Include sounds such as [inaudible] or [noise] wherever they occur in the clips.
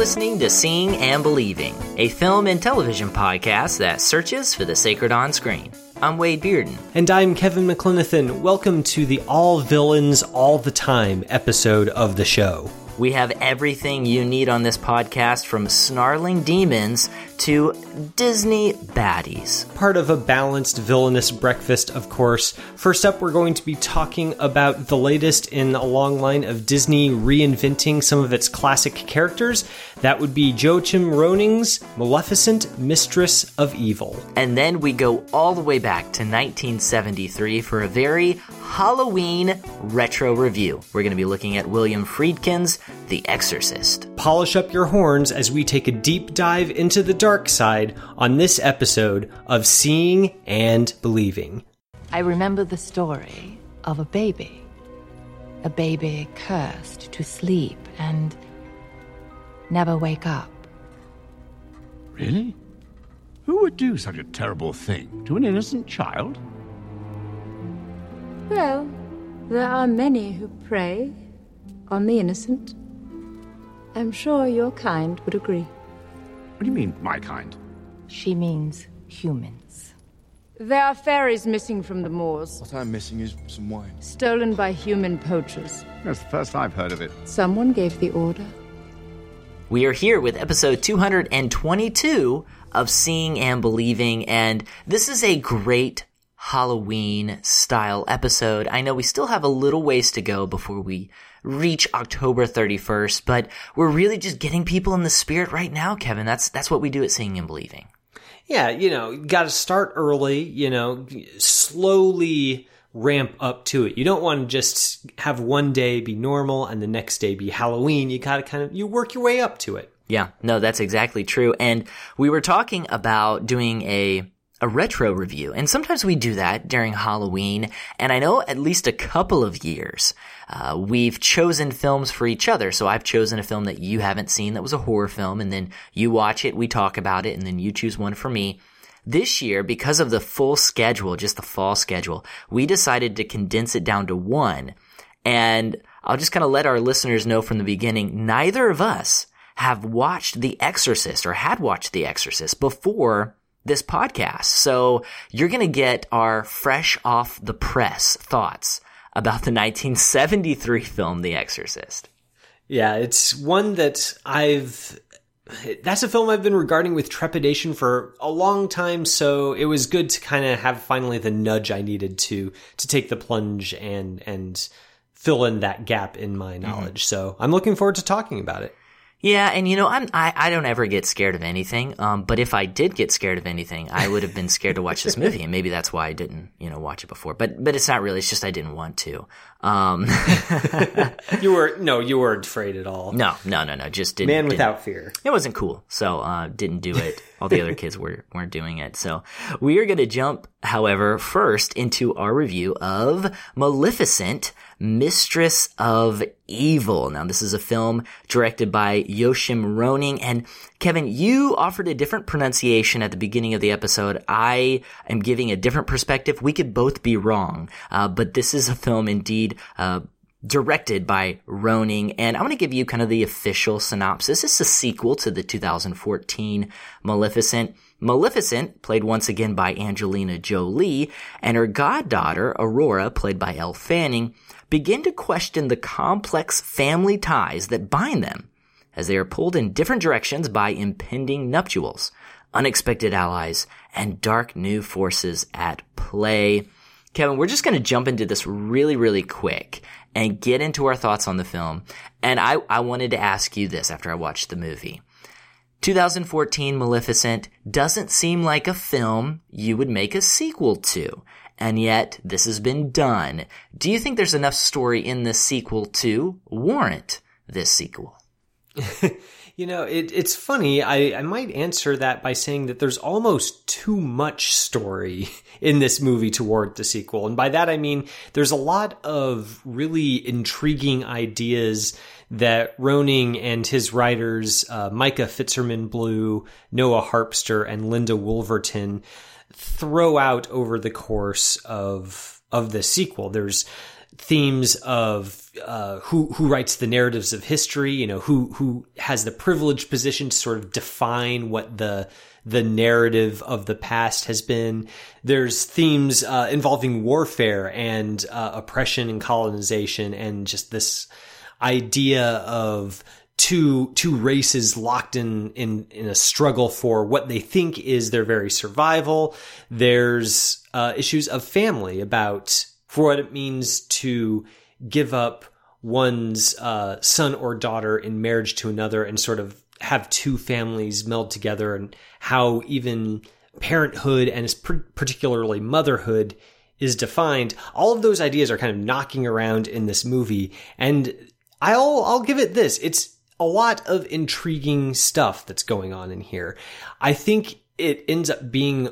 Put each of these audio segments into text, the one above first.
Listening to Seeing and Believing, a film and television podcast that searches for the sacred on screen. I'm Wade Bearden. And I'm Kevin McLenithan. Welcome to the All Villains All the Time episode of the show. We have everything you need on this podcast from snarling demons to Disney baddies. Part of a balanced villainous breakfast, of course. First up, we're going to be talking about the latest in a long line of Disney reinventing some of its classic characters. That would be Joachim Rønning's Maleficent, Mistress of Evil. And then we go all the way back to 1973 for a very Halloween retro review. We're going to be looking at William Friedkin's The Exorcist. Polish up your horns as we take a deep dive into the dark side on this episode of Seeing and Believing. I remember the story of a baby. A baby cursed to sleep and never wake up. Really? Who would do such a terrible thing to an innocent child? Well, there are many who prey on the innocent. I'm sure your kind would agree. What do you mean, my kind? She means humans. There are fairies missing from the moors, What I'm missing is some wine. stolen by human poachers. That's the first I've heard of it. Someone gave the order. We are here with episode 222 of Seeing and Believing, and this is a great Halloween style episode. I know we still have a little ways to go before we reach October 31st, but we're really just getting people in the spirit right now, Kevin. That's that's what we do at Seeing and Believing. Yeah, you know, got to start early, you know, slowly ramp up to it. You don't want to just have one day be normal and the next day be Halloween. You got to kind of you work your way up to it. Yeah, no, that's exactly true. And we were talking about doing a a retro review, and sometimes we do that during Halloween. And I know at least a couple of years uh, we've chosen films for each other. So I've chosen a film that you haven't seen that was a horror film, and then you watch it, we talk about it, and then you choose one for me. This year, because of the full schedule, just the fall schedule, we decided to condense it down to one. And I'll just kind of let our listeners know from the beginning, neither of us have watched The Exorcist or had watched The Exorcist before this podcast. So you're going to get our fresh off the press thoughts about the 1973 film The Exorcist. Yeah, it's one that I've that's a film I've been regarding with trepidation for a long time, so it was good to kind of have finally the nudge I needed to to take the plunge and and fill in that gap in my mm-hmm. knowledge. So I'm looking forward to talking about it. Yeah, and you know, I'm I, I don't ever get scared of anything. Um, but if I did get scared of anything, I would have been scared to watch this movie, and maybe that's why I didn't, you know, watch it before. But but it's not really. It's just I didn't want to. Um, [laughs] You were no, you weren't afraid at all. no, no, no, no. Just didn't. Man didn't- without fear. It wasn't cool, so uh, didn't do it. All the other kids were weren't doing it. So we are going to jump, however, first into our review of Maleficent, Mistress of Evil. Now, this is a film directed by Yoshim Rønning, and Kevin, you offered a different pronunciation at the beginning of the episode. I am giving a different perspective. We could both be wrong, uh, but this is a film indeed. Uh, directed by Rønning, and I'm going to give you kind of the official synopsis. Is a sequel to the 2014 Maleficent. Maleficent, played once again by Angelina Jolie, and her goddaughter, Aurora, played by Elle Fanning, begin to question the complex family ties that bind them as they are pulled in different directions by impending nuptials, unexpected allies, and dark new forces at play. Kevin, we're just going to jump into this really, really quick and get into our thoughts on the film. And I, I wanted to ask you this after I watched the movie. 2014 Maleficent doesn't seem like a film you would make a sequel to. And yet, this has been done. Do you think there's enough story in this sequel to warrant this sequel? [laughs] You know, it, it's funny. I, I might answer that by saying that there's almost too much story [laughs] in this movie to warrant the sequel. And by that I mean there's a lot of really intriguing ideas that Rønning and his writers, uh, Micah Fitzerman Blue, Noah Harpster, and Linda Woolverton, throw out over the course of of the sequel. There's themes of uh, who who writes the narratives of history. You know, who who has the privileged position to sort of define what the the narrative of the past has been. There's themes uh, involving warfare and uh, oppression and colonization, and just this idea of two two races locked in in in a struggle for what they think is their very survival. There's uh, issues of family about for what it means to give up one's uh, son or daughter in marriage to another and sort of have two families meld together and how even parenthood and particularly motherhood is defined. All of those ideas are kind of knocking around in this movie. And I'll, I'll give it this. It's a lot of intriguing stuff that's going on in here. I think it ends up being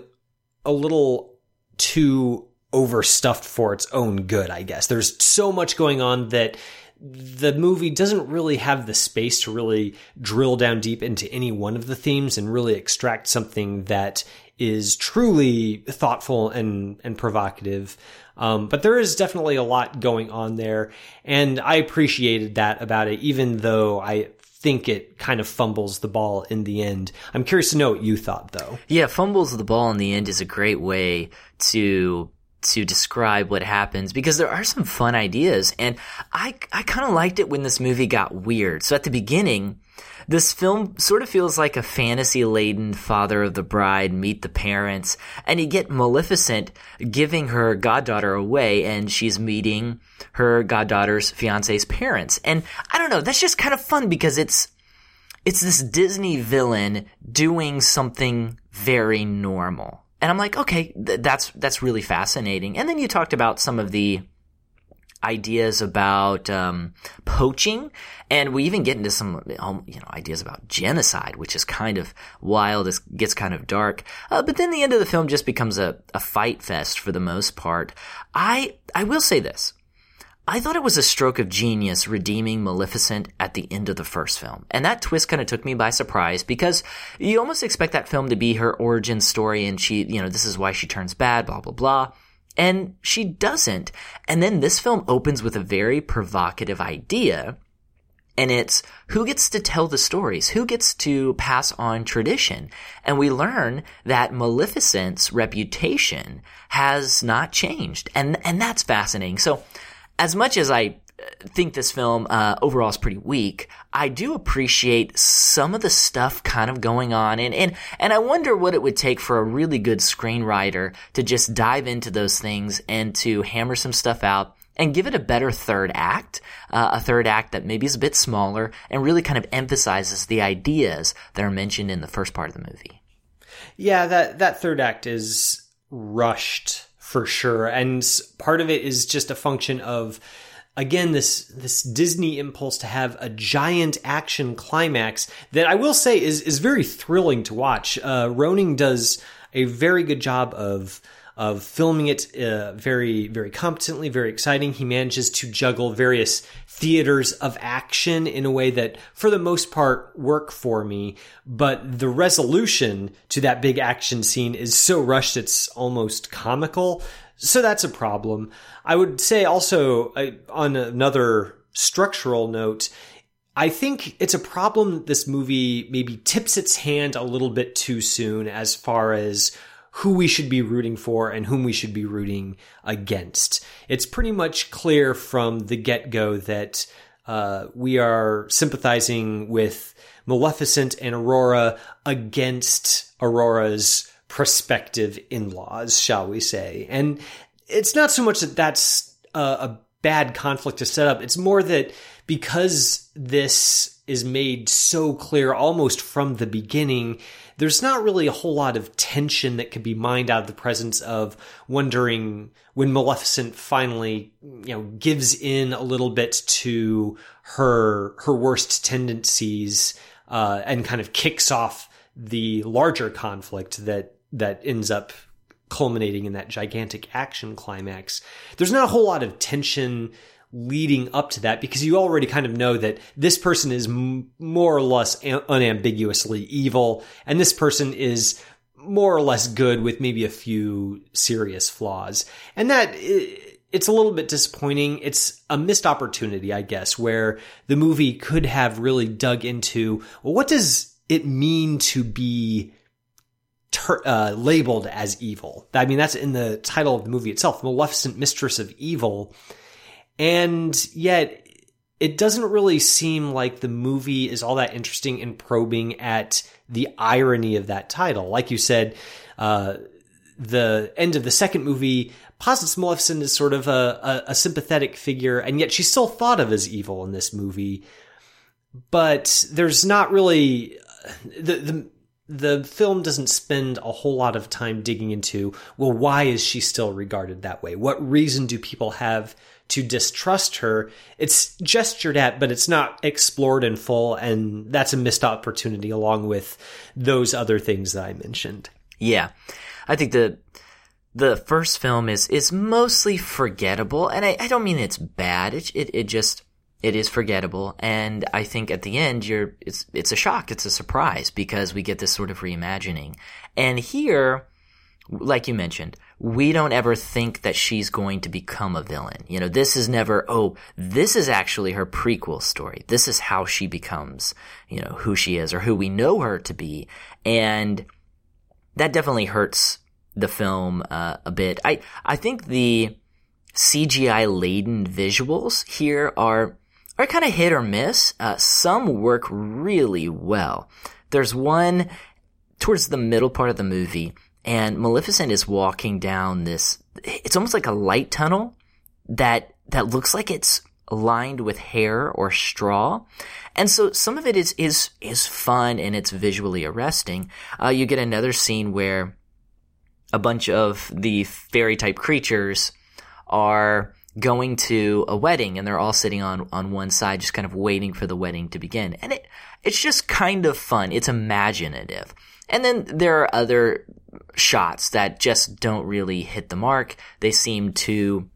a little too overstuffed for its own good, I guess. There's so much going on that the movie doesn't really have the space to really drill down deep into any one of the themes and really extract something that is truly thoughtful and, and provocative. Um, but there is definitely a lot going on there. And I appreciated that about it, even though I think it kind of fumbles the ball in the end. I'm curious to know what you thought though. Yeah, fumbles the ball in the end is a great way to to describe what happens because there are some fun ideas and I I kind of liked it when this movie got weird. So at the beginning, this film sort of feels like a fantasy laden father of the bride meet the parents and you get Maleficent giving her goddaughter away and she's meeting her goddaughter's fiance's parents. And I don't know, that's just kind of fun because it's it's this Disney villain doing something very normal and I'm like, okay, th- that's that's really fascinating. And then you talked about some of the ideas about um, poaching, and we even get into some you know ideas about genocide, which is kind of wild. It gets kind of dark, uh, but then the end of the film just becomes a, a fight fest for the most part. I I will say this. I thought it was a stroke of genius redeeming Maleficent at the end of the first film. And that twist kind of took me by surprise because you almost expect that film to be her origin story and she, you know, this is why she turns bad, blah, blah, blah. And she doesn't. And then this film opens with a very provocative idea. And it's who gets to tell the stories? Who gets to pass on tradition? And we learn that Maleficent's reputation has not changed. And, and that's fascinating. So, as much as I think this film uh, overall is pretty weak, I do appreciate some of the stuff kind of going on, and and and I wonder what it would take for a really good screenwriter to just dive into those things and to hammer some stuff out and give it a better third act, uh, a third act that maybe is a bit smaller and really kind of emphasizes the ideas that are mentioned in the first part of the movie. Yeah, that that third act is rushed for sure. And part of it is just a function of again this this Disney impulse to have a giant action climax that I will say is is very thrilling to watch. Uh, Rønning does a very good job of of filming it uh, very, very competently, very exciting. He manages to juggle various theaters of action in a way that, for the most part, work for me. But the resolution to that big action scene is so rushed it's almost comical. So that's a problem. I would say also, uh, on another structural note, I think it's a problem that this movie maybe tips its hand a little bit too soon as far as who we should be rooting for and whom we should be rooting against. It's pretty much clear from the get go that uh, we are sympathizing with Maleficent and Aurora against Aurora's prospective in laws, shall we say. And it's not so much that that's a, a bad conflict to set up, it's more that because this is made so clear almost from the beginning, there's not really a whole lot of tension that could be mined out of the presence of wondering when Maleficent finally, you know, gives in a little bit to her her worst tendencies uh, and kind of kicks off the larger conflict that that ends up culminating in that gigantic action climax. There's not a whole lot of tension leading up to that because you already kind of know that this person is m- more or less a- unambiguously evil and this person is more or less good with maybe a few serious flaws. And that it's a little bit disappointing. It's a missed opportunity, I guess, where the movie could have really dug into, well, what does it mean to be ter- uh, labeled as evil? I mean, that's in the title of the movie itself, Maleficent Mistress of Evil. And yet, it doesn't really seem like the movie is all that interesting in probing at the irony of that title. Like you said, uh, the end of the second movie posits Maleficent as sort of a, a, a, sympathetic figure, and yet she's still thought of as evil in this movie. But there's not really the the the film doesn't spend a whole lot of time digging into well why is she still regarded that way what reason do people have to distrust her. It's gestured at, but it's not explored in full. And that's a missed opportunity along with those other things that I mentioned. Yeah. I think the, the first film is, is mostly forgettable. And I, I don't mean it's bad. It, it, it just, it is forgettable. And I think at the end, you're, it's, it's a shock. It's a surprise because we get this sort of reimagining. And here, like you mentioned, we don't ever think that she's going to become a villain. You know, this is never, oh, this is actually her prequel story. This is how she becomes, you know, who she is or who we know her to be. And that definitely hurts the film uh, a bit. I, I think the CGI laden visuals here are, are kind of hit or miss. Uh, some work really well. There's one towards the middle part of the movie and Maleficent is walking down this, it's almost like a light tunnel that, that looks like it's lined with hair or straw. And so some of it is, is, is fun and it's visually arresting. Uh, you get another scene where a bunch of the fairy type creatures are going to a wedding and they're all sitting on, on one side, just kind of waiting for the wedding to begin. And it, it's just kind of fun. It's imaginative. And then there are other shots that just don't really hit the mark. They seem too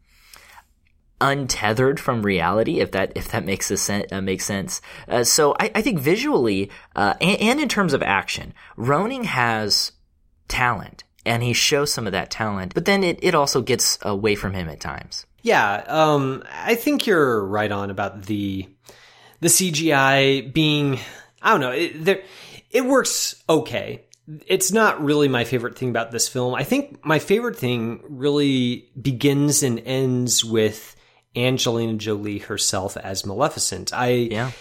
untethered from reality, if that if that makes a sen- uh, makes sense. Uh, so I, I, think visually uh, and, and, in terms of action, Rønning has talent, and he shows some of that talent, but then it, it also gets away from him at times. Yeah, um, I think you're right on about the the CGI being. I don't know. It, there, it works okay it's not really my favorite thing about this film. I think my favorite thing really begins and ends with Angelina Jolie herself as Maleficent. I yeah.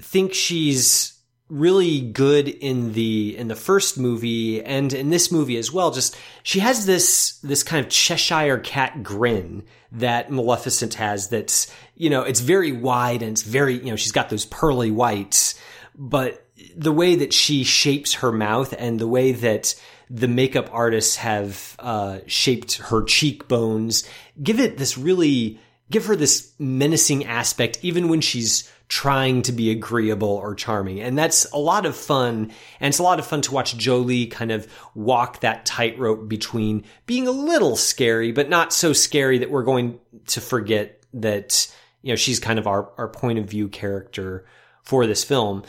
think she's really good in the in the first movie and in this movie as well. Just she has this this kind of Cheshire cat grin that Maleficent has that's you know, it's very wide and it's very, you know, she's got those pearly whites, but the way that she shapes her mouth and the way that the makeup artists have uh, shaped her cheekbones give it this really give her this menacing aspect even when she's trying to be agreeable or charming. And that's a lot of fun. And it's a lot of fun to watch jolie kind of walk that tightrope between being a little scary but not so scary that we're going to forget that you know she's kind of our, our point of view character for this film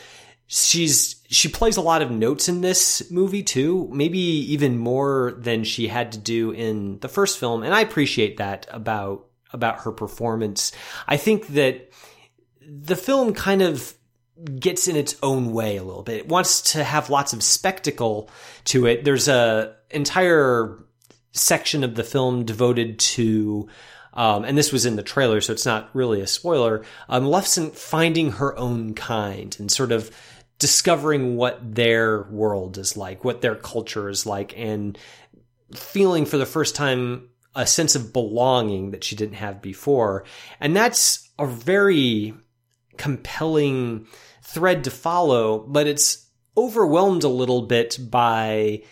she's she plays a lot of notes in this movie too maybe even more than she had to do in the first film and i appreciate that about about her performance i think that the film kind of gets in its own way a little bit it wants to have lots of spectacle to it there's a entire section of the film devoted to um, and this was in the trailer, so it's not really a spoiler. Um, Maleficent finding her own kind and sort of discovering what their world is like, what their culture is like, and feeling for the first time a sense of belonging that she didn't have before. And that's a very compelling thread to follow, but it's overwhelmed a little bit by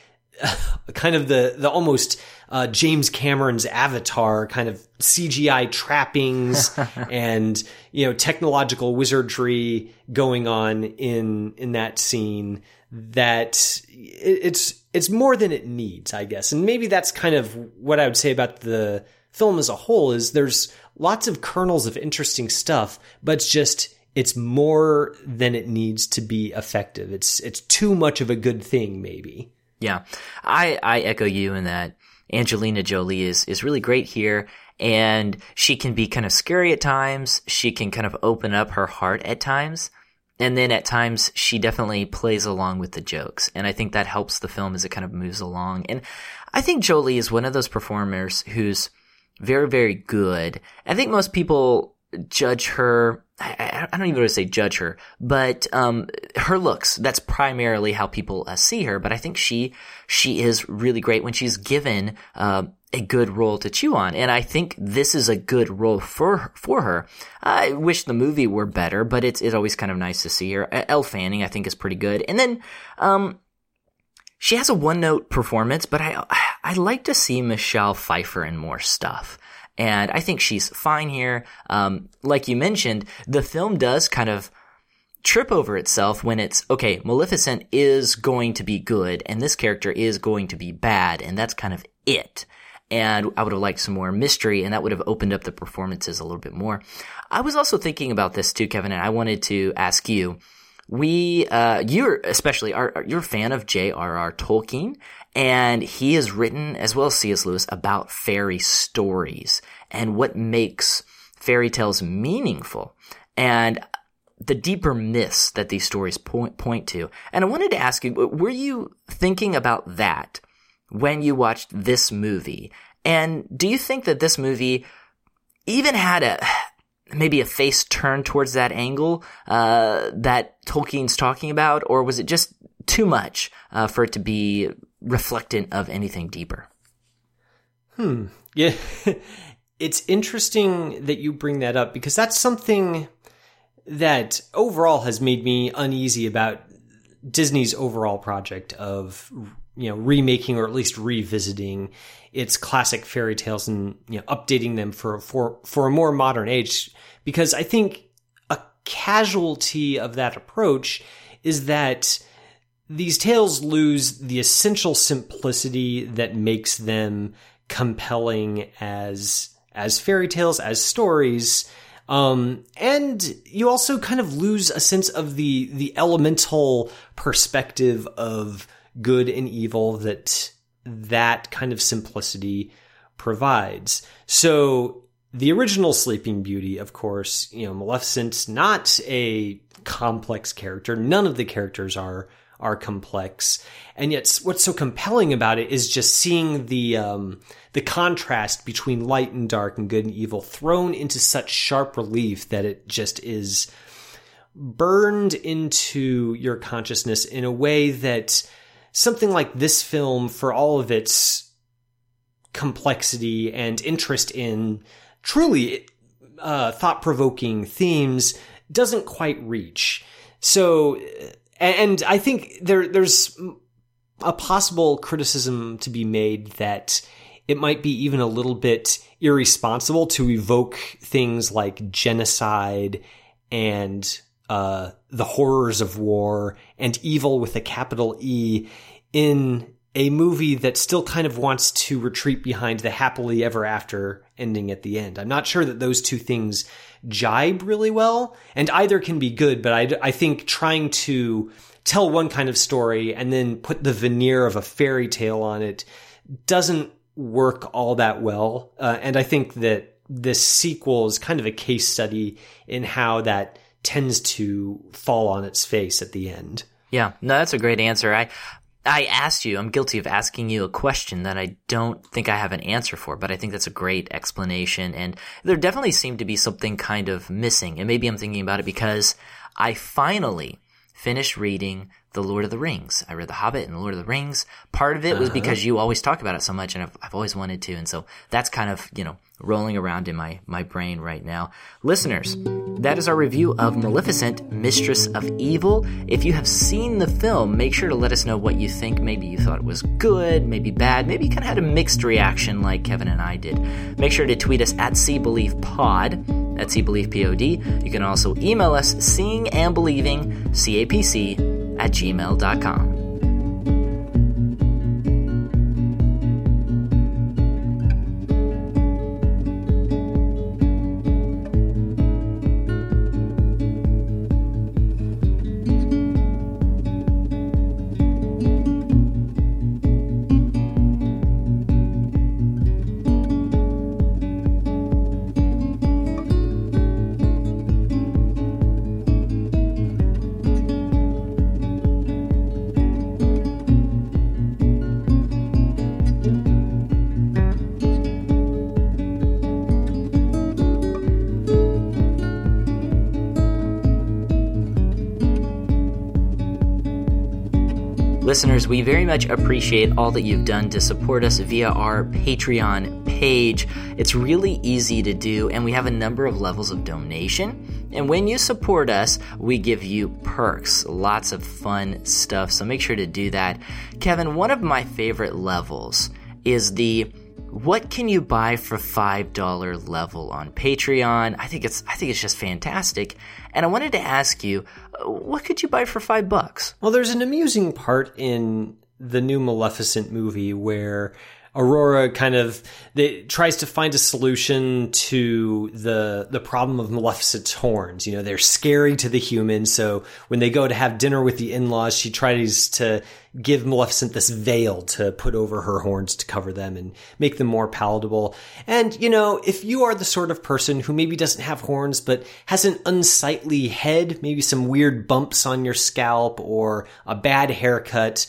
[laughs] kind of the the almost uh, James Cameron's Avatar kind of CGI trappings [laughs] and you know technological wizardry going on in in that scene that it's it's more than it needs, I guess. And maybe that's kind of what I would say about the film as a whole is there's lots of kernels of interesting stuff, but it's just it's more than it needs to be effective. It's it's too much of a good thing, maybe. Yeah, I I echo you in that Angelina Jolie is is really great here, and she can be kind of scary at times. She can kind of open up her heart at times, and then at times she definitely plays along with the jokes, and I think that helps the film as it kind of moves along. And I think Jolie is one of those performers who's very very good. I think most people judge her. I, I don't even want to say judge her, but um, her looks. That's primarily how people uh, see her. But I think she she is really great when she's given uh, a good role to chew on, and I think this is a good role for for her. I wish the movie were better, but it's it's always kind of nice to see her. Elle Fanning, I think, is pretty good, and then um, she has a one note performance, but I I like to see Michelle Pfeiffer in more stuff. And I think she's fine here. Um, like you mentioned, the film does kind of trip over itself when it's, okay, Maleficent is going to be good and this character is going to be bad and that's kind of it. And I would have liked some more mystery and that would have opened up the performances a little bit more. I was also thinking about this too, Kevin, and I wanted to ask you, we, uh, you're especially, are, you're a fan of J.R.R. Tolkien and he has written, as well as C.S. Lewis, about fairy stories and what makes fairy tales meaningful and the deeper myths that these stories point, point to. And I wanted to ask you, were you thinking about that when you watched this movie? And do you think that this movie even had a, maybe a face turned towards that angle uh, that Tolkien's talking about, or was it just too much uh, for it to be reflectant of anything deeper. Hmm. Yeah. [laughs] it's interesting that you bring that up because that's something that overall has made me uneasy about Disney's overall project of you know remaking or at least revisiting its classic fairy tales and you know updating them for for for a more modern age because I think a casualty of that approach is that these tales lose the essential simplicity that makes them compelling as as fairy tales, as stories. Um, and you also kind of lose a sense of the the elemental perspective of good and evil that that kind of simplicity provides. So the original Sleeping Beauty, of course, you know, Maleficent's not a complex character. None of the characters are are complex. And yet what's so compelling about it is just seeing the um, the contrast between light and dark and good and evil thrown into such sharp relief that it just is burned into your consciousness in a way that something like this film for all of its complexity and interest in truly uh, thought-provoking themes doesn't quite reach. So and I think there there's a possible criticism to be made that it might be even a little bit irresponsible to evoke things like genocide and uh, the horrors of war and evil with a capital E in a movie that still kind of wants to retreat behind the happily ever after ending at the end. I'm not sure that those two things jibe really well, and either can be good, but I, I think trying to tell one kind of story and then put the veneer of a fairy tale on it doesn't work all that well. Uh, and I think that this sequel is kind of a case study in how that tends to fall on its face at the end. Yeah, no, that's a great answer. I I asked you, I'm guilty of asking you a question that I don't think I have an answer for, but I think that's a great explanation. And there definitely seemed to be something kind of missing. And maybe I'm thinking about it because I finally finished reading The Lord of the Rings. I read The Hobbit and The Lord of the Rings. Part of it was uh-huh. because you always talk about it so much and I've, I've always wanted to. And so that's kind of, you know, rolling around in my, my brain right now. Listeners, that is our review of Maleficent, Mistress of Evil. If you have seen the film, make sure to let us know what you think. Maybe you thought it was good, maybe bad, maybe you kind of had a mixed reaction like Kevin and I did. Make sure to tweet us at See Believe Pod, at See Believe Pod. You can also email us seeing and believing, CAPC, at gmail.com. Listeners, we very much appreciate all that you've done to support us via our Patreon page. It's really easy to do, and we have a number of levels of donation. And when you support us, we give you perks, lots of fun stuff. So make sure to do that. Kevin, one of my favorite levels is the what can you buy for $5 level on Patreon? I think it's I think it's just fantastic. And I wanted to ask you, uh, what could you buy for 5 bucks? Well, there's an amusing part in the new Maleficent movie where Aurora kind of they, tries to find a solution to the the problem of Maleficent's horns. You know, they're scary to the humans, so when they go to have dinner with the in-laws, she tries to give Maleficent this veil to put over her horns to cover them and make them more palatable. And you know, if you are the sort of person who maybe doesn't have horns but has an unsightly head, maybe some weird bumps on your scalp or a bad haircut,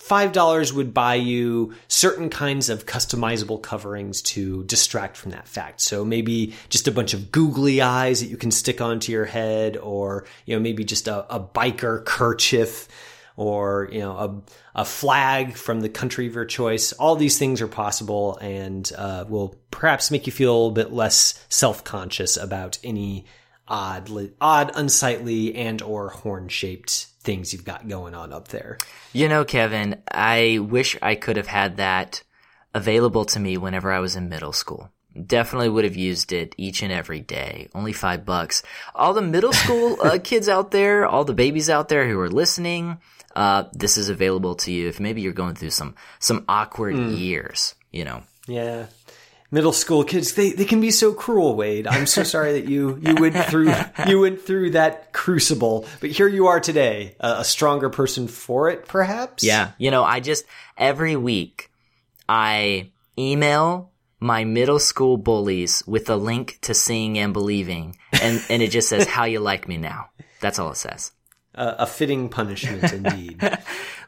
$5 would buy you certain kinds of customizable coverings to distract from that fact. So maybe just a bunch of googly eyes that you can stick onto your head or, you know, maybe just a, a biker kerchief or, you know, a, a flag from the country of your choice. All these things are possible and uh, will perhaps make you feel a little bit less self-conscious about any odd, odd, unsightly and or horn-shaped things you've got going on up there. You know, Kevin, I wish I could have had that available to me whenever I was in middle school. Definitely would have used it each and every day. Only five bucks. All the middle school uh, [laughs] kids out there, all the babies out there who are listening, uh, this is available to you if maybe you're going through some some awkward mm. years. You know. Yeah. Middle school kids they, they can be so cruel wade. I'm so sorry that you you went through [laughs] you went through that crucible. But here you are today a, a stronger person for it perhaps? Yeah. You know i just every week i email my middle school bullies with a link to seeing and believing. And and it just says how you like me now? That's all it says uh, a fitting punishment [laughs] indeed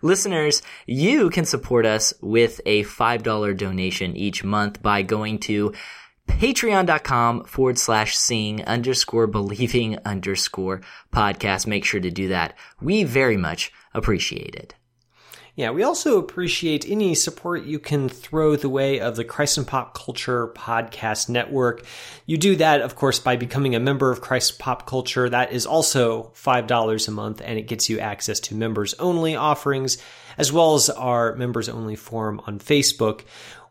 Listeners, you can support us with a $5 donation each month by going to patreon.com forward slash seeing underscore believing underscore podcast. Make sure to do that. We very much appreciate it. Yeah, we also appreciate any support you can throw the way of the Christ and Pop Culture Podcast Network. You do that, of course, by becoming a member of Christ Pop Culture. That is also $5 a month, and it gets you access to members only offerings, as well as our members only forum on Facebook.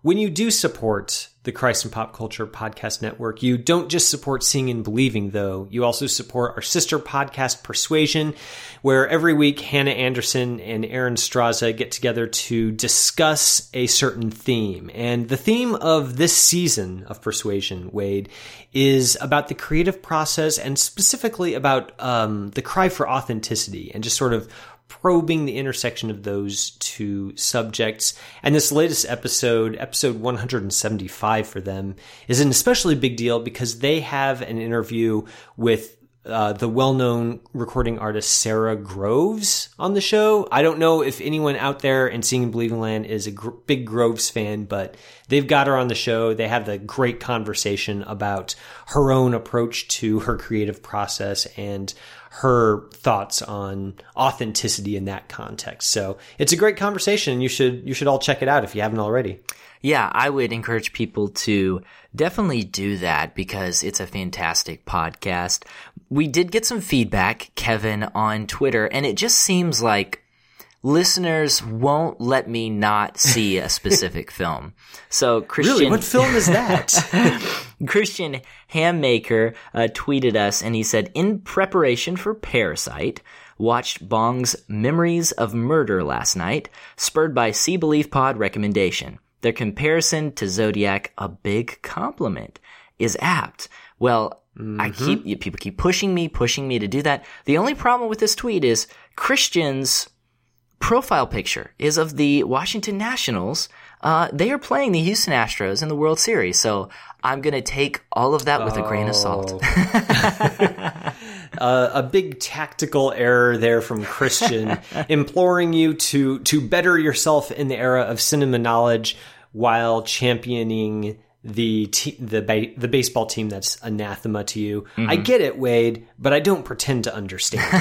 When you do support the Christ and Pop Culture Podcast Network. You don't just support Seeing and Believing, though. You also support our sister podcast, Persuasion, where every week Hannah Anderson and Erin Straza get together to discuss a certain theme. And the theme of this season of Persuasion, Wade, is about the creative process and specifically about um, the cry for authenticity and just sort of probing the intersection of those two subjects. And this latest episode, episode 175 for them, is an especially big deal because they have an interview with uh, the well-known recording artist Sara Groves on the show. I don't know if anyone out there in Seeing and Believing Land is a gr- big Groves fan, but they've got her on the show. They have the great conversation about her own approach to her creative process and her thoughts on authenticity in that context. So it's a great conversation. You should you should all check it out if you haven't already. Yeah, I would encourage people to definitely do that because it's a fantastic podcast. We did get some feedback, Kevin, on Twitter, and it just seems like listeners won't let me not see a specific [laughs] film. So Christian, really, what film is that? [laughs] Christian Hammaker uh, tweeted us, and he said, in preparation for Parasite, watched Bong's Memories of Murder last night, spurred by See Believe Pod recommendation. Their comparison to Zodiac, a big compliment, is apt. Well, mm-hmm. I keep people keep pushing me, pushing me to do that. The only problem with this tweet is Christian's profile picture is of the Washington Nationals. Uh, they are playing the Houston Astros in the World Series, so I'm going to take all of that with oh. a grain of salt. [laughs] uh, a big tactical error there from Christian, [laughs] imploring you to to better yourself in the era of cinema knowledge while championing the te- the ba- the baseball team that's anathema to you. Mm-hmm. I get it, Wade, but I don't pretend to understand.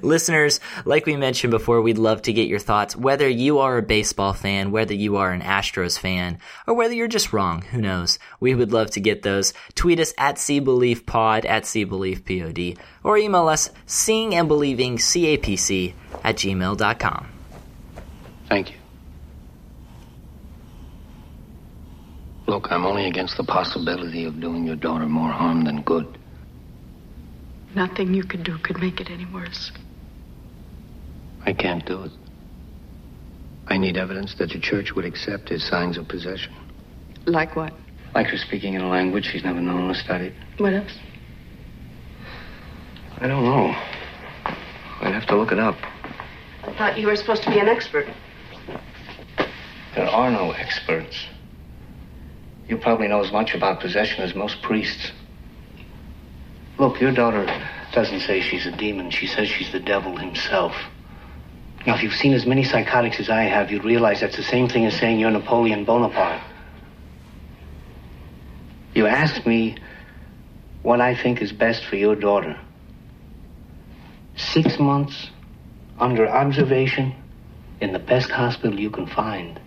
[laughs] Listeners, like we mentioned before, we'd love to get your thoughts. Whether you are a baseball fan, whether you are an Astros fan, or whether you're just wrong, who knows? We would love to get those. Tweet us at SeeBelievePod at SeeBelievePod, or email us seeing and believing capc at gmail.com. Thank you. Look, I'm only against the possibility of doing your daughter more harm than good. Nothing you could do could make it any worse. I can't do it. I need evidence that the church would accept his signs of possession. Like what? Like her speaking in a language she's never known or studied. What else? I don't know. I'd have to look it up. I thought you were supposed to be an expert. There are no experts. You probably know as much about possession as most priests. Look, your daughter doesn't say she's a demon. She says she's the devil himself. Now, if you've seen as many psychotics as I have, you'd realize that's the same thing as saying you're Napoleon Bonaparte. You asked me what I think is best for your daughter. Six months under observation in the best hospital you can find.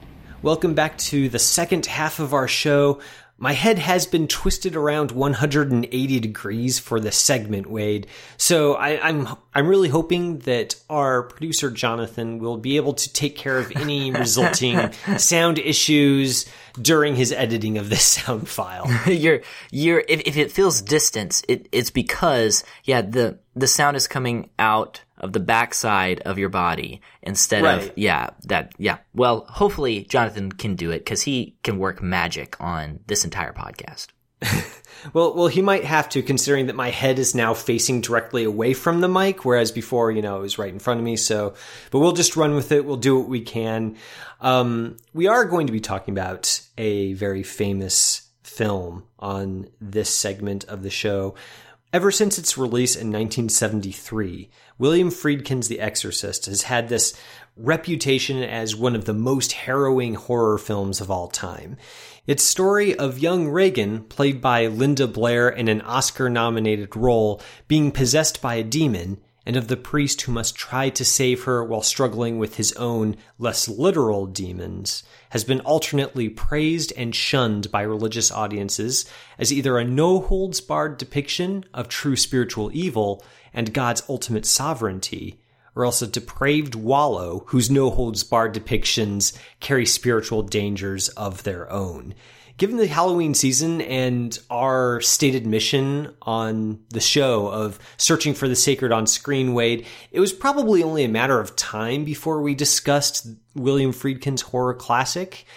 Welcome back to the second half of our show. My head has been twisted around 180 degrees for this segment, Wade. So I, am I'm, I'm really hoping that our producer Jonathan will be able to take care of any [laughs] resulting sound issues during his editing of this [laughs] sound file. [laughs] you're you're if, if it feels distant, it, it's because yeah the the sound is coming out of the backside of your body instead right. of yeah that yeah. Well hopefully jonathan can do it because he can work magic on this entire podcast. [laughs] Well well he might have to considering that my head is now facing directly away from the mic whereas before you know it was right in front of me. So but we'll just run with it. We'll do what we can. Um, we are going to be talking about a very famous film on this segment of the show Ever since its release in 1973, William Friedkin's The Exorcist has had this reputation as one of the most harrowing horror films of all time. Its story of young Regan, played by Linda Blair in an Oscar nominated role, being possessed by a demon, and of the priest who must try to save her while struggling with his own less literal demons, has been alternately praised and shunned by religious audiences as either a no holds barred depiction of true spiritual evil and God's ultimate sovereignty, or else a depraved wallow whose no holds barred depictions carry spiritual dangers of their own given the Halloween season and our stated mission on the show of searching for the sacred on screen, Wade, it was probably only a matter of time before we discussed William Friedkin's horror classic.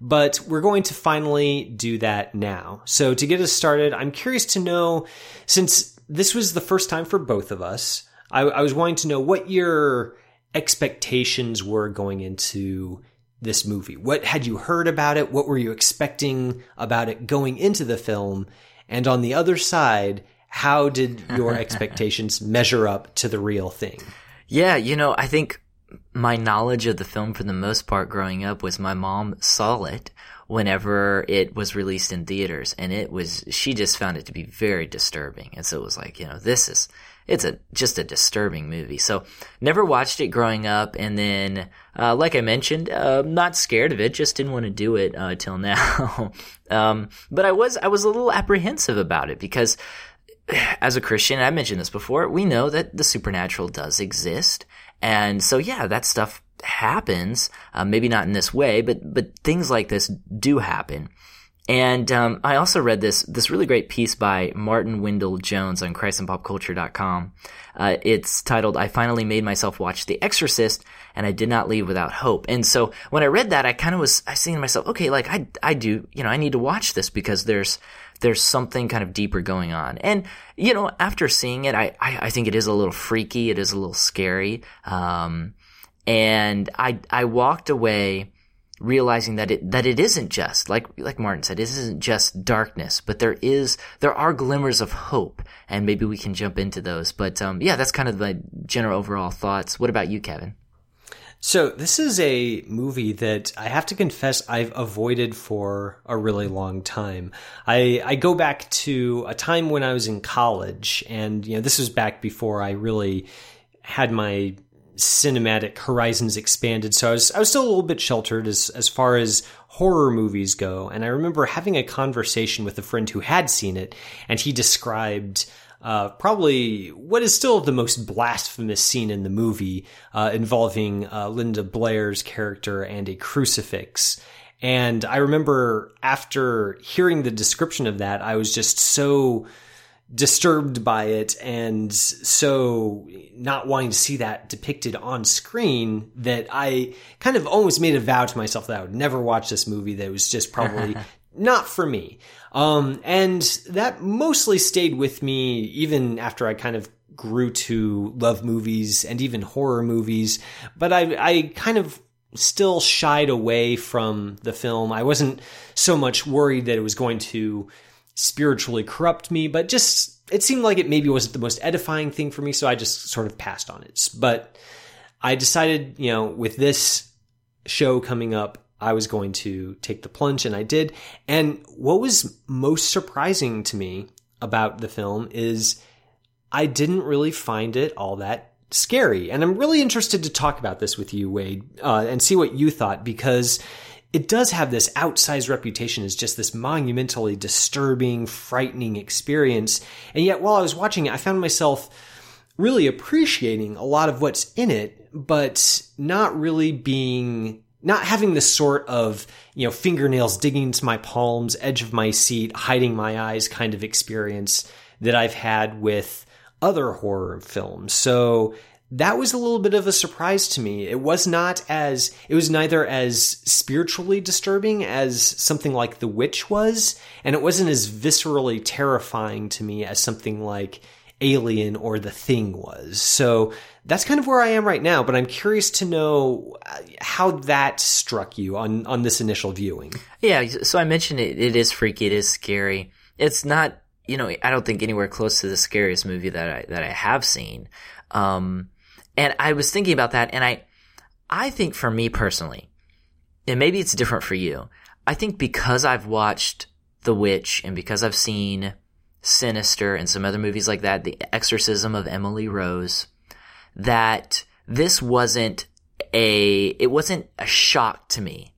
But we're going to finally do that now. So to get us started, I'm curious to know, since this was the first time for both of us, I, I was wanting to know what your expectations were going into this movie? What had you heard about it? What were you expecting about it going into the film? And on the other side, how did your [laughs] expectations measure up to the real thing? Yeah, you know, I think my knowledge of the film for the most part growing up was my mom saw it whenever it was released in theaters and it was she just found it to be very disturbing and so it was like you know this is it's a just a disturbing movie so never watched it growing up and then uh, like i mentioned uh, not scared of it just didn't want to do it uh, till [laughs] now um, but i was i was a little apprehensive about it because as a christian i mentioned this before we know that the supernatural does exist and so yeah that stuff happens. Uh, maybe not in this way, but but things like this do happen. And um, I also read this this really great piece by Martin Wendell Jones on ChristandPopCulture.com. Uh, it's titled "I finally made myself watch The Exorcist, and I did not leave without hope." And so when I read that, I kind of was I thinking to myself, okay, like I I do, you know, I need to watch this because there's there's something kind of deeper going on. And you know, after seeing it, I I, I think it is a little freaky. It is a little scary. Um, and I I walked away realizing that it that it isn't just like like Martin said, it isn't just darkness, but there is there are glimmers of hope, and maybe we can jump into those. But um, yeah, that's kind of my general overall thoughts. What about you, Kevin? So this is a movie that I have to confess I've avoided for a really long time. I I go back to a time when I was in college, and you know this was back before I really had my cinematic horizons expanded. So I was I was still a little bit sheltered as as far as horror movies go. And I remember having a conversation with a friend who had seen it, and he described. Uh, probably what is still the most blasphemous scene in the movie, uh, involving uh, Linda Blair's character and a crucifix. And I remember after hearing the description of that, I was just so disturbed by it and so not wanting to see that depicted on screen that I kind of almost made a vow to myself that I would never watch this movie that was just probably [laughs] not for me. Um, and that mostly stayed with me even after I kind of grew to love movies and even horror movies. But I, I kind of still shied away from the film. I wasn't so much worried that it was going to spiritually corrupt me, but just it seemed like it maybe wasn't the most edifying thing for me, so I just sort of passed on it. But I decided, you know, with this show coming up, I was going to take the plunge, and I did. And what was most surprising to me about the film is I didn't really find it all that scary. And I'm really interested to talk about this with you, Wade, uh, and see what you thought because it does have this outsized reputation as just this monumentally disturbing, frightening experience. And yet, while I was watching it, I found myself really appreciating a lot of what's in it, but not really being not having the sort of, you know, fingernails digging into my palms, edge of my seat, hiding my eyes kind of experience that I've had with other horror films. So that was a little bit of a surprise to me. It was not as, it was neither as spiritually disturbing as something like The Witch was, and it wasn't as viscerally terrifying to me as something like Alien or The Thing was. So that's kind of where I am right now, but I'm curious to know uh, how that struck you on, on this initial viewing. Yeah, so I mentioned it, it is freaky, it is scary. It's not, you know, I don't think anywhere close to the scariest movie that I, that I have seen. Um, and I was thinking about that and I, I think for me personally, and maybe it's different for you, I think because I've watched The Witch and because I've seen Sinister and some other movies like that, The Exorcism of Emily Rose, that this wasn't a, it wasn't a shock to me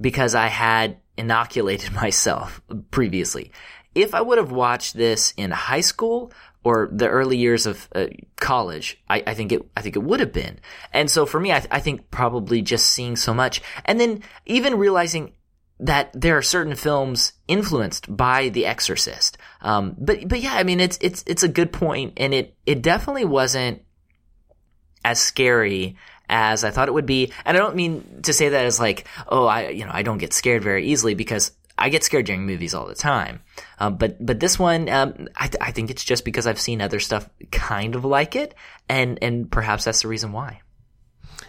because I had inoculated [laughs] myself previously. If I would have watched this in high school, or the early years of uh, college, I, I, think it, I think it would have been. And so for me, I, I think probably just seeing so much and then even realizing that there are certain films influenced by The Exorcist. Um, but, but yeah, I mean, it's, it's, it's a good point and it, it definitely wasn't as scary as I thought it would be. And I don't mean to say that as like, oh, I, you know, I don't get scared very easily because I get scared during movies all the time. Um, but but this one, um, I, th- I think it's just because I've seen other stuff kind of like it, and and perhaps that's the reason why.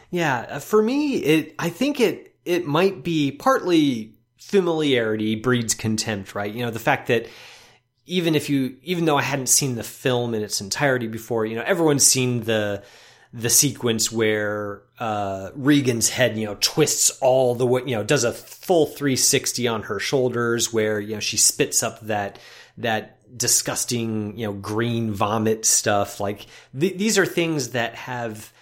Yeah, uh, for me, it I think it it might be partly familiarity breeds contempt, right? You know, the fact that even if you even though I hadn't seen the film in its entirety before, you know, everyone's seen the the sequence where uh, Regan's head, you know, twists all the way, you know, does a full 360 on her shoulders, where you know she spits up that that disgusting, you know, green vomit stuff. Like th- these are things that have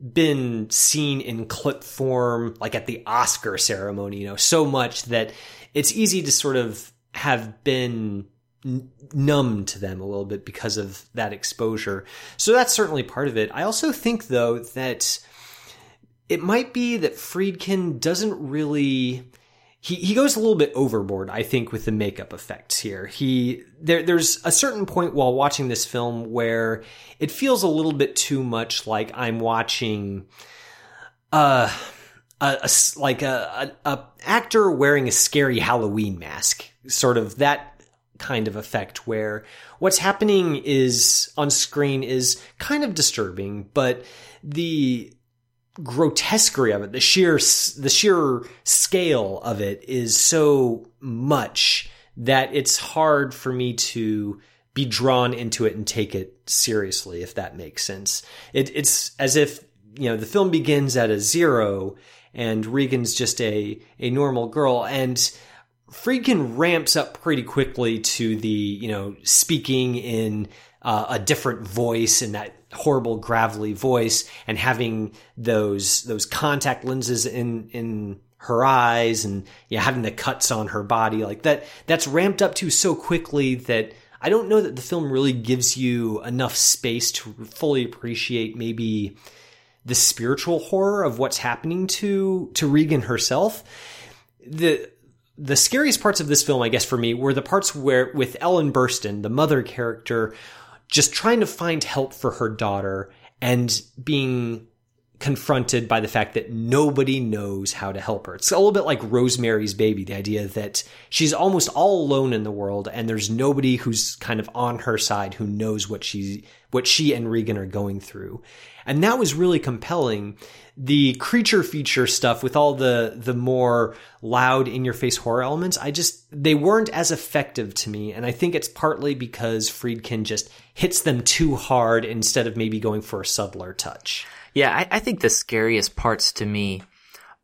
been seen in clip form, like at the Oscar ceremony, you know, so much that it's easy to sort of have been n- numb to them a little bit because of that exposure. So that's certainly part of it. I also think though that it might be that Friedkin doesn't really he, he goes a little bit overboard, I think, with the makeup effects here. He there there's a certain point while watching this film where it feels a little bit too much like I'm watching uh a, a like a, a, a actor wearing a scary Halloween mask, sort of that kind of effect where what's happening is on screen is kind of disturbing, but the grotesquerie of it, the sheer the sheer scale of it is so much that it's hard for me to be drawn into it and take it seriously, if that makes sense. It, it's as if you know the film begins at a zero and Regan's just a a normal girl and Friedkin ramps up pretty quickly to the you know speaking in uh, a different voice and that horrible gravelly voice and having those those contact lenses in in her eyes and yeah having the cuts on her body like that that's ramped up to so quickly that I don't know that the film really gives you enough space to fully appreciate maybe the spiritual horror of what's happening to to Regan herself. The the scariest parts of this film, I guess, for me, were the parts where with Ellen Burstyn, the mother character, just trying to find help for her daughter and being confronted by the fact that nobody knows how to help her. It's a little bit like Rosemary's Baby, the idea that she's almost all alone in the world and there's nobody who's kind of on her side who knows what she what she and Regan are going through. And that was really compelling. The creature feature stuff with all the the more loud in your face horror elements, I just they weren't as effective to me and I think it's partly because Friedkin just hits them too hard instead of maybe going for a subtler touch. Yeah, I, I think the scariest parts to me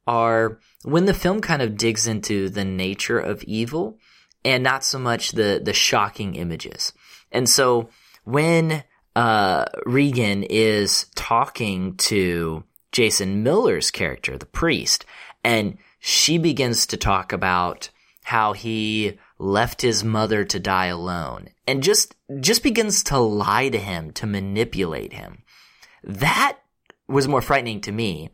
are when the film kind of digs into the nature of evil and not so much the the shocking images. And so when uh, Regan is talking to Jason Miller's character, the priest, and she begins to talk about how he left his mother to die alone and just just begins to lie to him to manipulate him. That was more frightening to me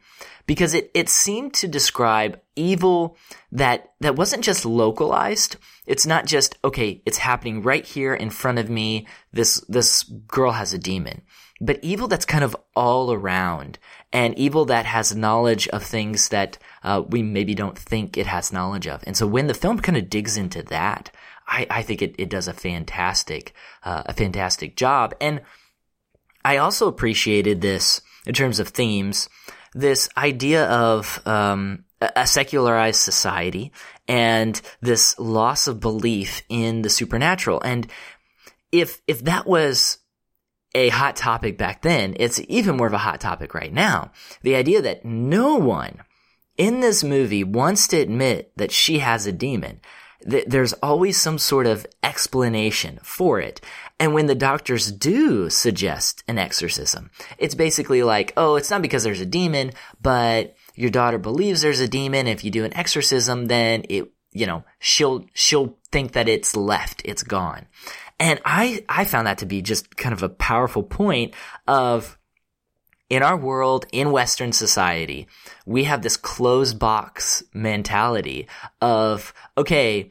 because it, it seemed to describe evil that, that wasn't just localized. It's not just, okay, it's happening right here in front of me. This, this girl has a demon, but evil that's kind of all around and evil that has knowledge of things that, uh, we maybe don't think it has knowledge of. And so when the film kind of digs into that, I, I think it, it does a fantastic, uh, a fantastic job. And I also appreciated this, in terms of themes, this idea of um, a secularized society and this loss of belief in the supernatural. And if if that was a hot topic back then, it's even more of a hot topic right now. The idea that no one in this movie wants to admit that she has a demon. There's always some sort of explanation for it. And when the doctors do suggest an exorcism, it's basically like, oh, it's not because there's a demon, but your daughter believes there's a demon. If you do an exorcism, then it, you know, she'll, she'll think that it's left, it's gone. And I, I found that to be just kind of a powerful point of, in our world, in Western society, we have this closed box mentality of, okay,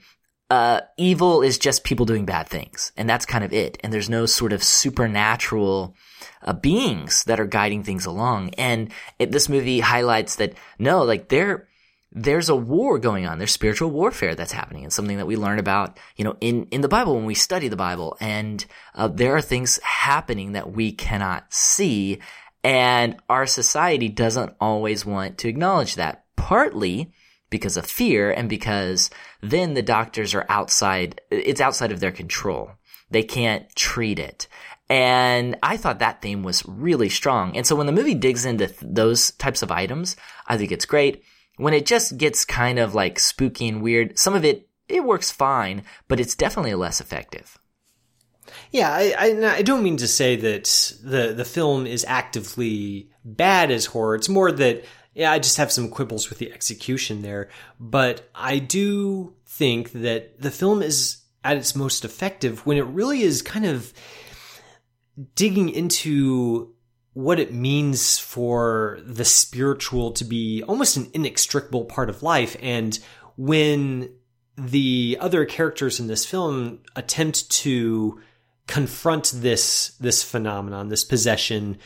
uh, evil is just people doing bad things, and that's kind of it. And there's no sort of supernatural uh, beings that are guiding things along. And it, this movie highlights that no, like there, there's a war going on. There's spiritual warfare that's happening, and something that we learn about, you know, in in the Bible when we study the Bible. And uh, there are things happening that we cannot see, and our society doesn't always want to acknowledge that. Partly because of fear and because then the doctors are outside, it's outside of their control. They can't treat it. And I thought that theme was really strong. And so when the movie digs into th- those types of items, I think it's great. When it just gets kind of like spooky and weird, some of it, it works fine, but it's definitely less effective. Yeah, I, I, I don't mean to say that the the film is actively bad as horror. It's more that yeah, I just have some quibbles with the execution there. But I do think that the film is at its most effective when it really is kind of digging into what it means for the spiritual to be almost an inextricable part of life. And when the other characters in this film attempt to confront this this phenomenon, this possession,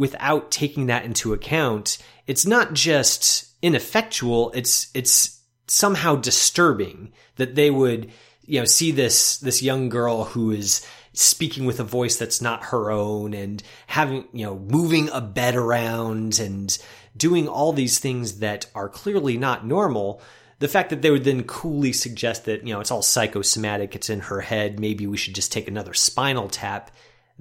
without taking that into account, it's not just ineffectual, it's it's somehow disturbing that they would, you know, see this this young girl who is speaking with a voice that's not her own and having, you know, moving a bed around and doing all these things that are clearly not normal. The fact that they would then coolly suggest that, you know, it's all psychosomatic, it's in her head, maybe we should just take another spinal tap,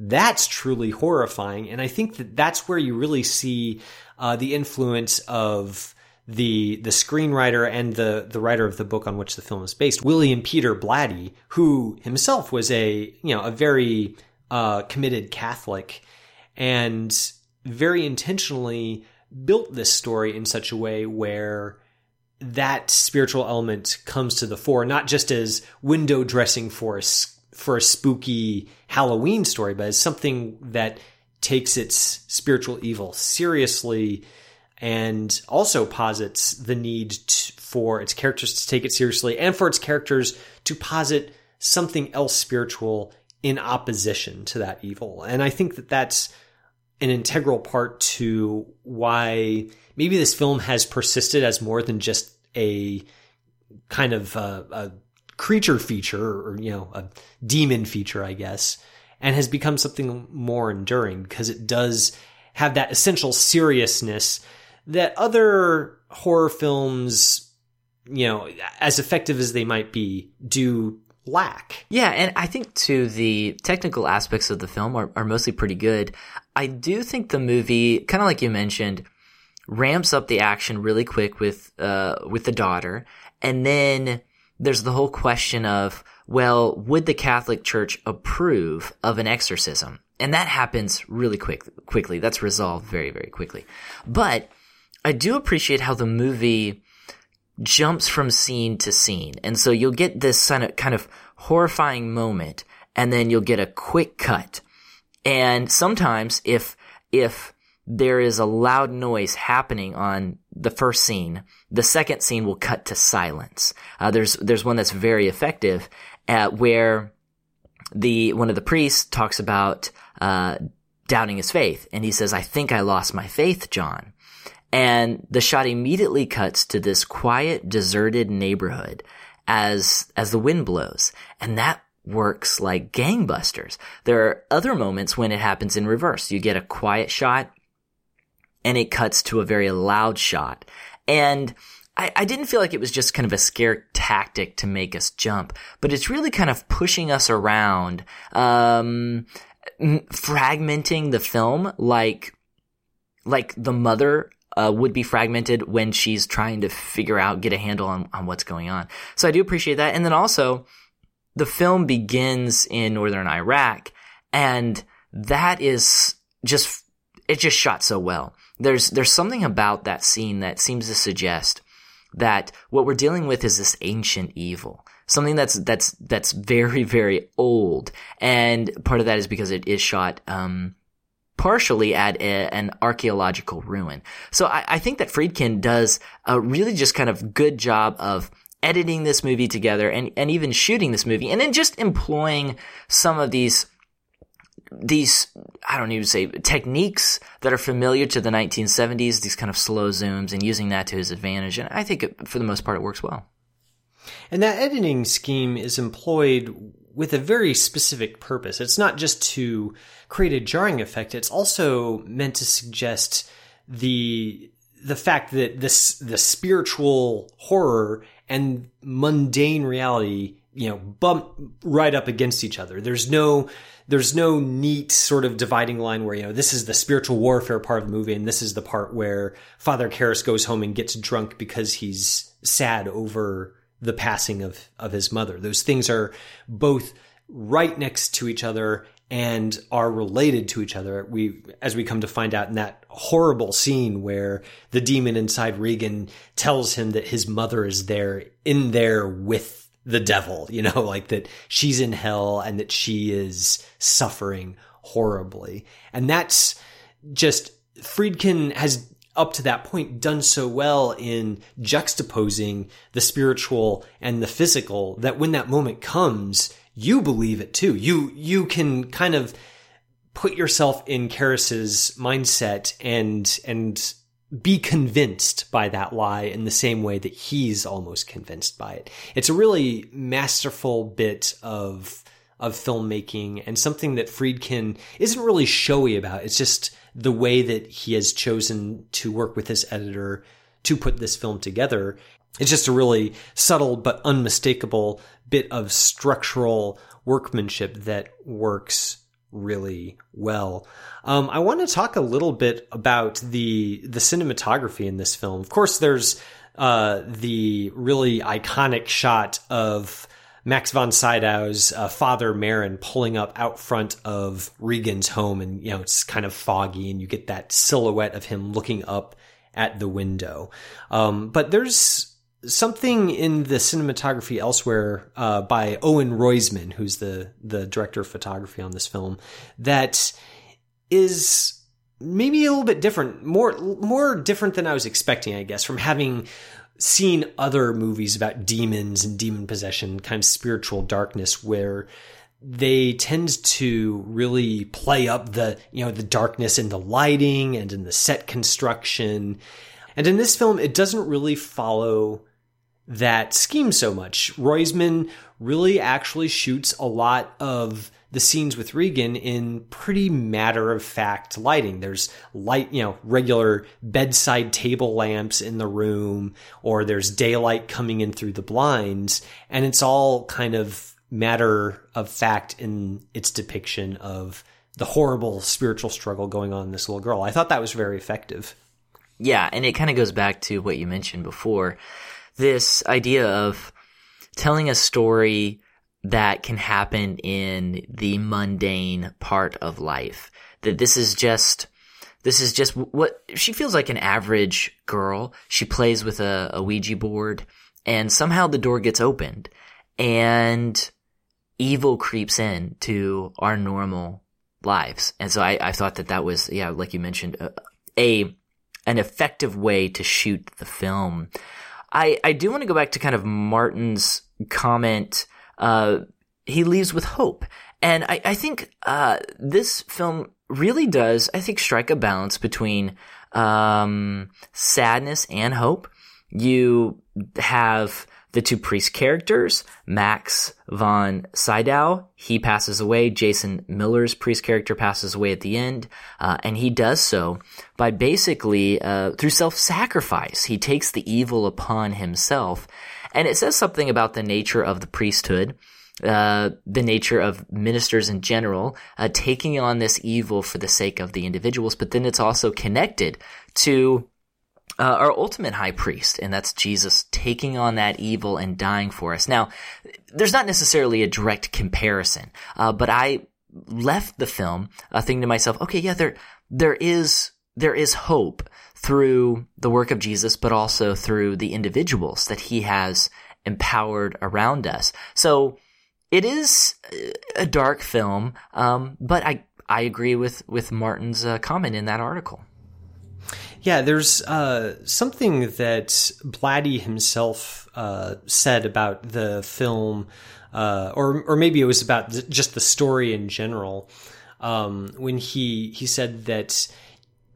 that's truly horrifying. And I think that that's where you really see uh, the influence of the the screenwriter and the the writer of the book on which the film is based, William Peter Blatty, who himself was a you know a very uh, committed Catholic and very intentionally built this story in such a way where that spiritual element comes to the fore, not just as window dressing for a, for a spooky Halloween story, but as something that takes its spiritual evil seriously and also posits the need to, for its characters to take it seriously and for its characters to posit something else spiritual in opposition to that evil. And I think that that's an integral part to why maybe this film has persisted as more than just a kind of uh, a, a creature feature or, you know, a demon feature, I guess, and has become something more enduring because it does have that essential seriousness that other horror films, you know, as effective as they might be, do lack. Yeah, and I think too the technical aspects of the film are, are mostly pretty good. I do think the movie, kind of like you mentioned, ramps up the action really quick with uh with the daughter, and then there's the whole question of well, would the Catholic Church approve of an exorcism? And that happens really quick quickly. That's resolved very very quickly. But I do appreciate how the movie jumps from scene to scene. And so you'll get this kind of horrifying moment and then you'll get a quick cut. And sometimes if, if there is a loud noise happening on the first scene, the second scene will cut to silence. Uh, there's, there's one that's very effective at where the, one of the priests talks about, uh, doubting his faith. And he says, I think I lost my faith, John. And the shot immediately cuts to this quiet, deserted neighborhood as, as the wind blows. And that works like gangbusters. There are other moments when it happens in reverse. You get a quiet shot and it cuts to a very loud shot. And I, I, didn't feel like it was just kind of a scare tactic to make us jump, but it's really kind of pushing us around, um, fragmenting the film like, like the mother uh, would be fragmented when she's trying to figure out, get a handle on, on what's going on. So I do appreciate that. And then also, the film begins in northern Iraq, and that is just, it just shot so well. There's, there's something about that scene that seems to suggest that what we're dealing with is this ancient evil. Something that's, that's, that's very, very old. And part of that is because it is shot, um, partially at a, an archaeological ruin. So I, I, think that Friedkin does a really just kind of good job of editing this movie together and, and even shooting this movie and then just employing some of these these I don't even say techniques that are familiar to the 1970s, these kind of slow zooms and using that to his advantage. And I think it, for the most part it works well. And that editing scheme is employed with a very specific purpose. It's not just to create a jarring effect. It's also meant to suggest the the fact that this the spiritual horror and mundane reality you know, bump right up against each other. There's no, there's no neat sort of dividing line where, you know, this is the spiritual warfare part of the movie and this is the part where Father Karras goes home and gets drunk because he's sad over the passing of, of his mother. Those things are both right next to each other and are related to each other. We, as we come to find out in that horrible scene where the demon inside Regan tells him that his mother is there in there with the devil, you know, [laughs] like that she's in hell and that she is suffering horribly. And that's just Friedkin has up to that point done so well in juxtaposing the spiritual and the physical that when that moment comes, you believe it too. You you can kind of put yourself in Karras's mindset and and be convinced by that lie in the same way that he's almost convinced by it. It's a really masterful bit of of filmmaking and something that Friedkin isn't really showy about. It's just the way that he has chosen to work with his editor to put this film together. It's just a really subtle but unmistakable bit of structural workmanship that works really well. Um, I want to talk a little bit about the the cinematography in this film. Of course, there's uh, the really iconic shot of Max von Sydow's uh, father Merrin pulling up out front of Regan's home, and you know it's kind of foggy, and you get that silhouette of him looking up at the window. Um, but there's something in the cinematography elsewhere uh, by Owen Roizman, who's the the director of photography on this film, that is maybe a little bit different, more more different than I was expecting, I guess, from having seen other movies about demons and demon possession, kind of spiritual darkness, where they tend to really play up the you know the darkness in the lighting and in the set construction. And in this film, it doesn't really follow that scheme so much. Roizman really actually shoots a lot of the scenes with Regan in pretty matter of fact lighting. There's light, you know, regular bedside table lamps in the room, or there's daylight coming in through the blinds, and it's all kind of matter of fact in its depiction of the horrible spiritual struggle going on in this little girl. I thought that was very effective. Yeah, and it kind of goes back to what you mentioned before this idea of telling a story that can happen in the mundane part of life. That this is just, this is just what she feels like an average girl. She plays with a, a Ouija board and somehow the door gets opened and evil creeps in to our normal lives. And so I, I thought that that was, yeah, like you mentioned, a, a an effective way to shoot the film. I, I do want to go back to kind of Martin's comment. Uh, he leaves with hope. And I, I think, uh, this film really does, I think, strike a balance between, um, sadness and hope. You have the two priest characters, Max von Sydow, he passes away. Jason Miller's priest character passes away at the end, uh, and he does so by basically uh, through self-sacrifice. He takes the evil upon himself, and it says something about the nature of the priesthood. Uh, the nature of ministers in general, uh, taking on this evil for the sake of the individuals, but then it's also connected to uh, our ultimate high priest, and that's Jesus taking on that evil and dying for us. Now, there's not necessarily a direct comparison, uh, but I left the film uh, thinking to myself, okay, yeah, there, there is, there is hope through the work of Jesus, but also through the individuals that he has empowered around us. So it is a dark film, um, but I, I agree with, with Martin's uh, comment in that article. Yeah, there's uh, something that Blatty himself uh, said about the film, uh, or or maybe it was about th- just the story in general. Um, when he he said that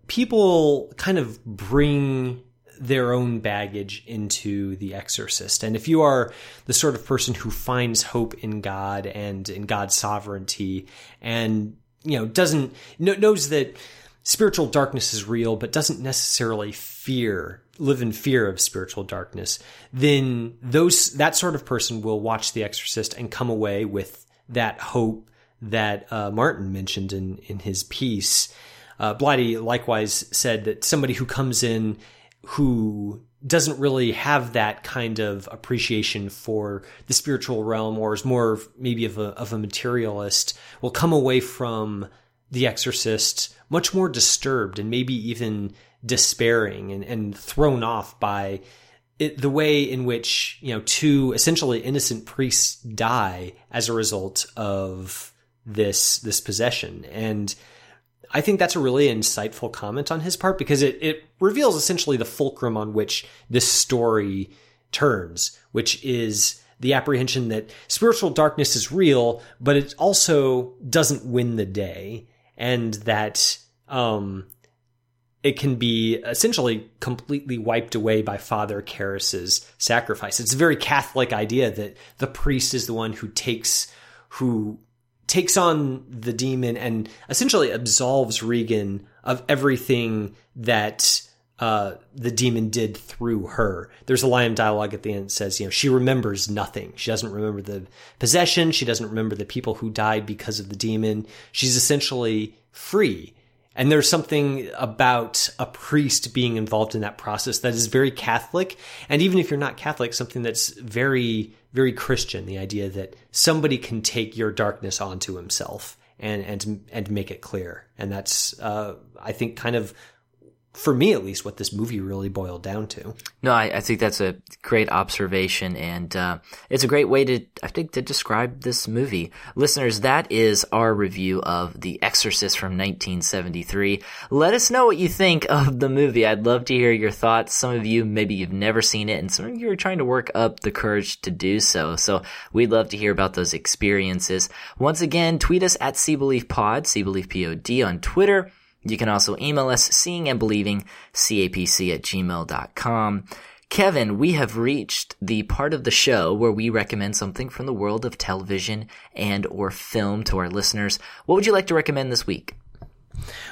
people kind of bring their own baggage into The Exorcist. And if you are the sort of person who finds hope in God and in God's sovereignty and, you know, doesn't, knows that spiritual darkness is real, but doesn't necessarily fear, live in fear of spiritual darkness, then those, that sort of person will watch The Exorcist and come away with that hope that uh, Martin mentioned in, in his piece. Uh, Blatty likewise said that somebody who comes in who doesn't really have that kind of appreciation for the spiritual realm or is more maybe of a, of a materialist will come away from The Exorcist much more disturbed and maybe even despairing and, and thrown off by it, the way in which, you know, two essentially innocent priests die as a result of this, this possession. And, I think that's a really insightful comment on his part because it, it reveals essentially the fulcrum on which this story turns, which is the apprehension that spiritual darkness is real, but it also doesn't win the day, and that um, it can be essentially completely wiped away by Father Karras's sacrifice. It's a very Catholic idea that the priest is the one who takes who takes on the demon and essentially absolves Regan of everything that uh, the demon did through her. There's a line of dialogue at the end that says, you know, she remembers nothing. She doesn't remember the possession. She doesn't remember the people who died because of the demon. She's essentially free. And there's something about a priest being involved in that process that is very Catholic. And even if you're not Catholic, something that's very, very Christian. The idea that somebody can take your darkness onto himself and, and, and make it clear. And that's, uh, I think kind of for me at least, what this movie really boiled down to. No, I, I think that's a great observation, and uh, it's a great way to, I think, to describe this movie. Listeners, that is our review of The Exorcist from 1973. Let us know what you think [laughs] of the movie. I'd love to hear your thoughts. Some of you, maybe you've never seen it, and some of you are trying to work up the courage to do so. So we'd love to hear about those experiences. Once again, tweet us at SeeBelievePod, SeeBelievePod on Twitter. You can also email us seeing and believing capc at gmail.com. Kevin, we have reached the part of the show where we recommend something from the world of television and or film to our listeners. What would you like to recommend this week?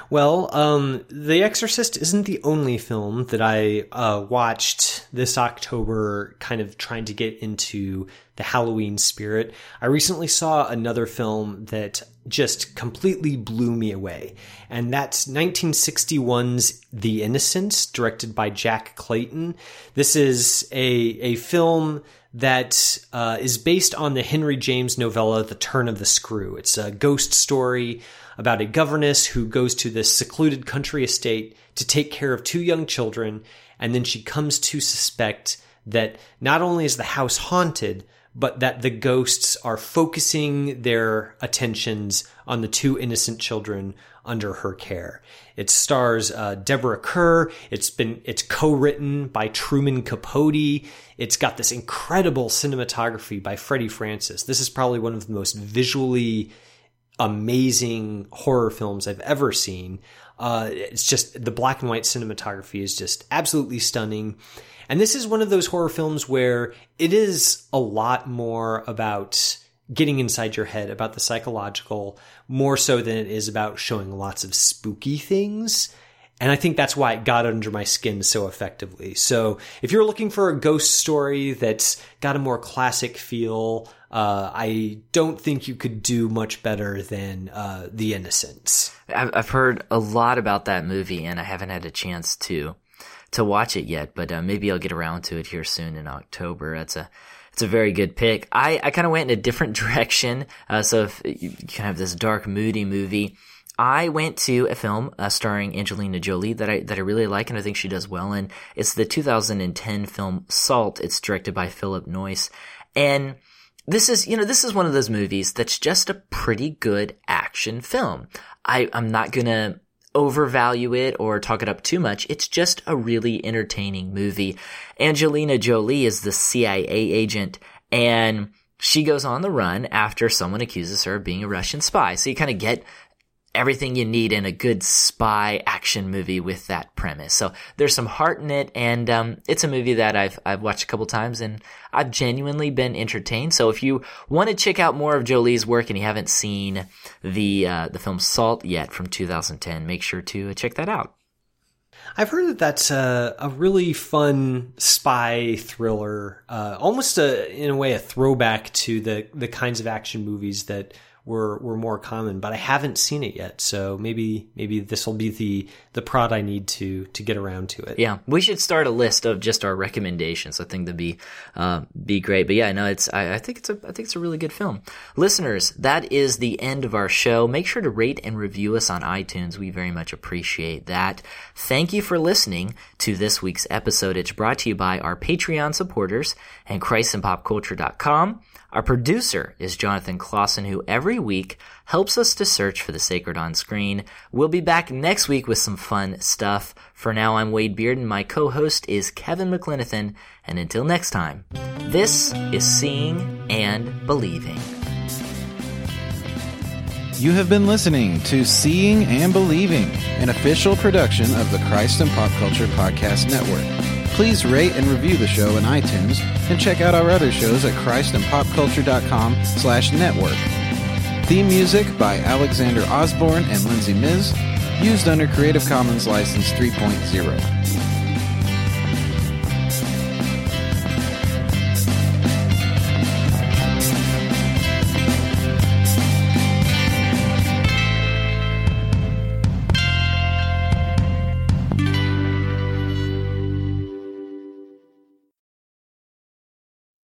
Well, um, The Exorcist isn't the only film that I uh, watched this October, kind of trying to get into the Halloween spirit. I recently saw another film that just completely blew me away, and that's 1961's The Innocents, directed by Jack Clayton. This is a a film that uh, is based on the Henry James novella The Turn of the Screw. It's a ghost story about a governess who goes to this secluded country estate to take care of two young children, and then she comes to suspect that not only is the house haunted, but that the ghosts are focusing their attentions on the two innocent children under her care. It stars uh, Deborah Kerr. It's been it's co-written by Truman Capote. It's got this incredible cinematography by Freddie Francis. This is probably one of the most visually amazing horror films I've ever seen. Uh, it's just the black and white cinematography is just absolutely stunning. And this is one of those horror films where it is a lot more about getting inside your head, about the psychological, more so than it is about showing lots of spooky things. And I think that's why it got under my skin so effectively. So if you're looking for a ghost story that's got a more classic feel, uh, I don't think you could do much better than uh, The Innocents. I've heard a lot about that movie, and I haven't had a chance to to watch it yet. But uh, maybe I'll get around to it here soon in October. That's a it's a very good pick. I, I kind of went in a different [laughs] direction. Uh, so if you kind of have this dark, moody movie. I went to a film uh, starring Angelina Jolie that I that I really like and I think she does well in. It's the 2010 film Salt. It's directed by Philip Noyce, and this is you know this is one of those movies that's just a pretty good action film. I I'm not gonna overvalue it or talk it up too much. It's just a really entertaining movie. Angelina Jolie is the CIA agent and she goes on the run after someone accuses her of being a Russian spy. So you kind of get everything you need in a good spy action movie with that premise. So there's some heart in it, and um, it's a movie that I've I've watched a couple times, and I've genuinely been entertained. So if you want to check out more of Jolie's work and you haven't seen the uh, the film Salt yet from 2010, make sure to check that out. I've heard that that's a, a really fun spy thriller, uh, almost a, in a way a throwback to the the kinds of action movies that were were more common, but I haven't seen it yet. So maybe maybe this will be the the prod I need to to get around to it. Yeah, we should start a list of just our recommendations. I think that'd be uh, be great. But yeah, no, it's I, I think it's a I think it's a really good film. Listeners, that is the end of our show. Make sure to rate and review us on iTunes. We very much appreciate that. Thank you for listening to this week's episode. It's brought to you by our Patreon supporters and ChristandPopCulture.com. Our producer is Jonathan Clausen, who every week helps us to search for the sacred on screen. We'll be back next week with some fun stuff. For now, I'm Wade Bearden. My co-host is Kevin McLenithan. And until next time, this is Seeing and Believing. You have been listening to Seeing and Believing, an official production of the Christ and Pop Culture Podcast Network. Please rate and review the show in iTunes and check out our other shows at christandpopculture.com slash network. Theme music by Alexander Osborne and Lindsay Miz, used under Creative Commons License 3.0.